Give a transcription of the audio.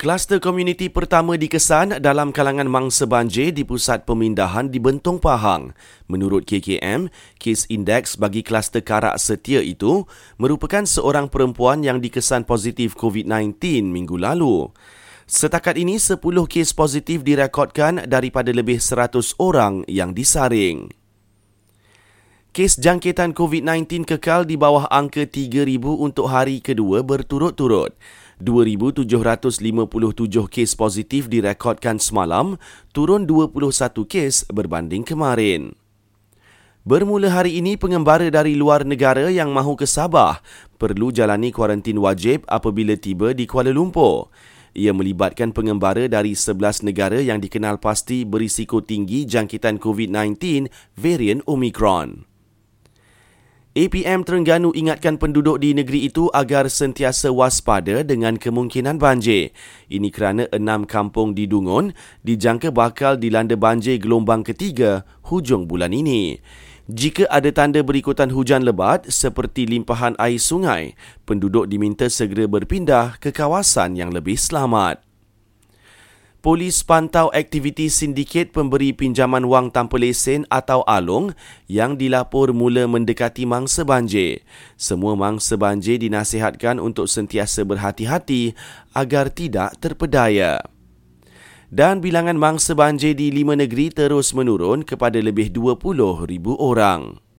Kluster komuniti pertama dikesan dalam kalangan mangsa banjir di pusat pemindahan di Bentong Pahang. Menurut KKM, kes indeks bagi kluster karak setia itu merupakan seorang perempuan yang dikesan positif COVID-19 minggu lalu. Setakat ini, 10 kes positif direkodkan daripada lebih 100 orang yang disaring. Kes jangkitan COVID-19 kekal di bawah angka 3,000 untuk hari kedua berturut-turut. 2,757 kes positif direkodkan semalam, turun 21 kes berbanding kemarin. Bermula hari ini, pengembara dari luar negara yang mahu ke Sabah perlu jalani kuarantin wajib apabila tiba di Kuala Lumpur. Ia melibatkan pengembara dari 11 negara yang dikenal pasti berisiko tinggi jangkitan COVID-19 varian Omicron. APM Terengganu ingatkan penduduk di negeri itu agar sentiasa waspada dengan kemungkinan banjir. Ini kerana enam kampung di Dungun dijangka bakal dilanda banjir gelombang ketiga hujung bulan ini. Jika ada tanda berikutan hujan lebat seperti limpahan air sungai, penduduk diminta segera berpindah ke kawasan yang lebih selamat. Polis pantau aktiviti sindiket pemberi pinjaman wang tanpa lesen atau alung yang dilapor mula mendekati mangsa banjir. Semua mangsa banjir dinasihatkan untuk sentiasa berhati-hati agar tidak terpedaya. Dan bilangan mangsa banjir di lima negeri terus menurun kepada lebih 20,000 orang.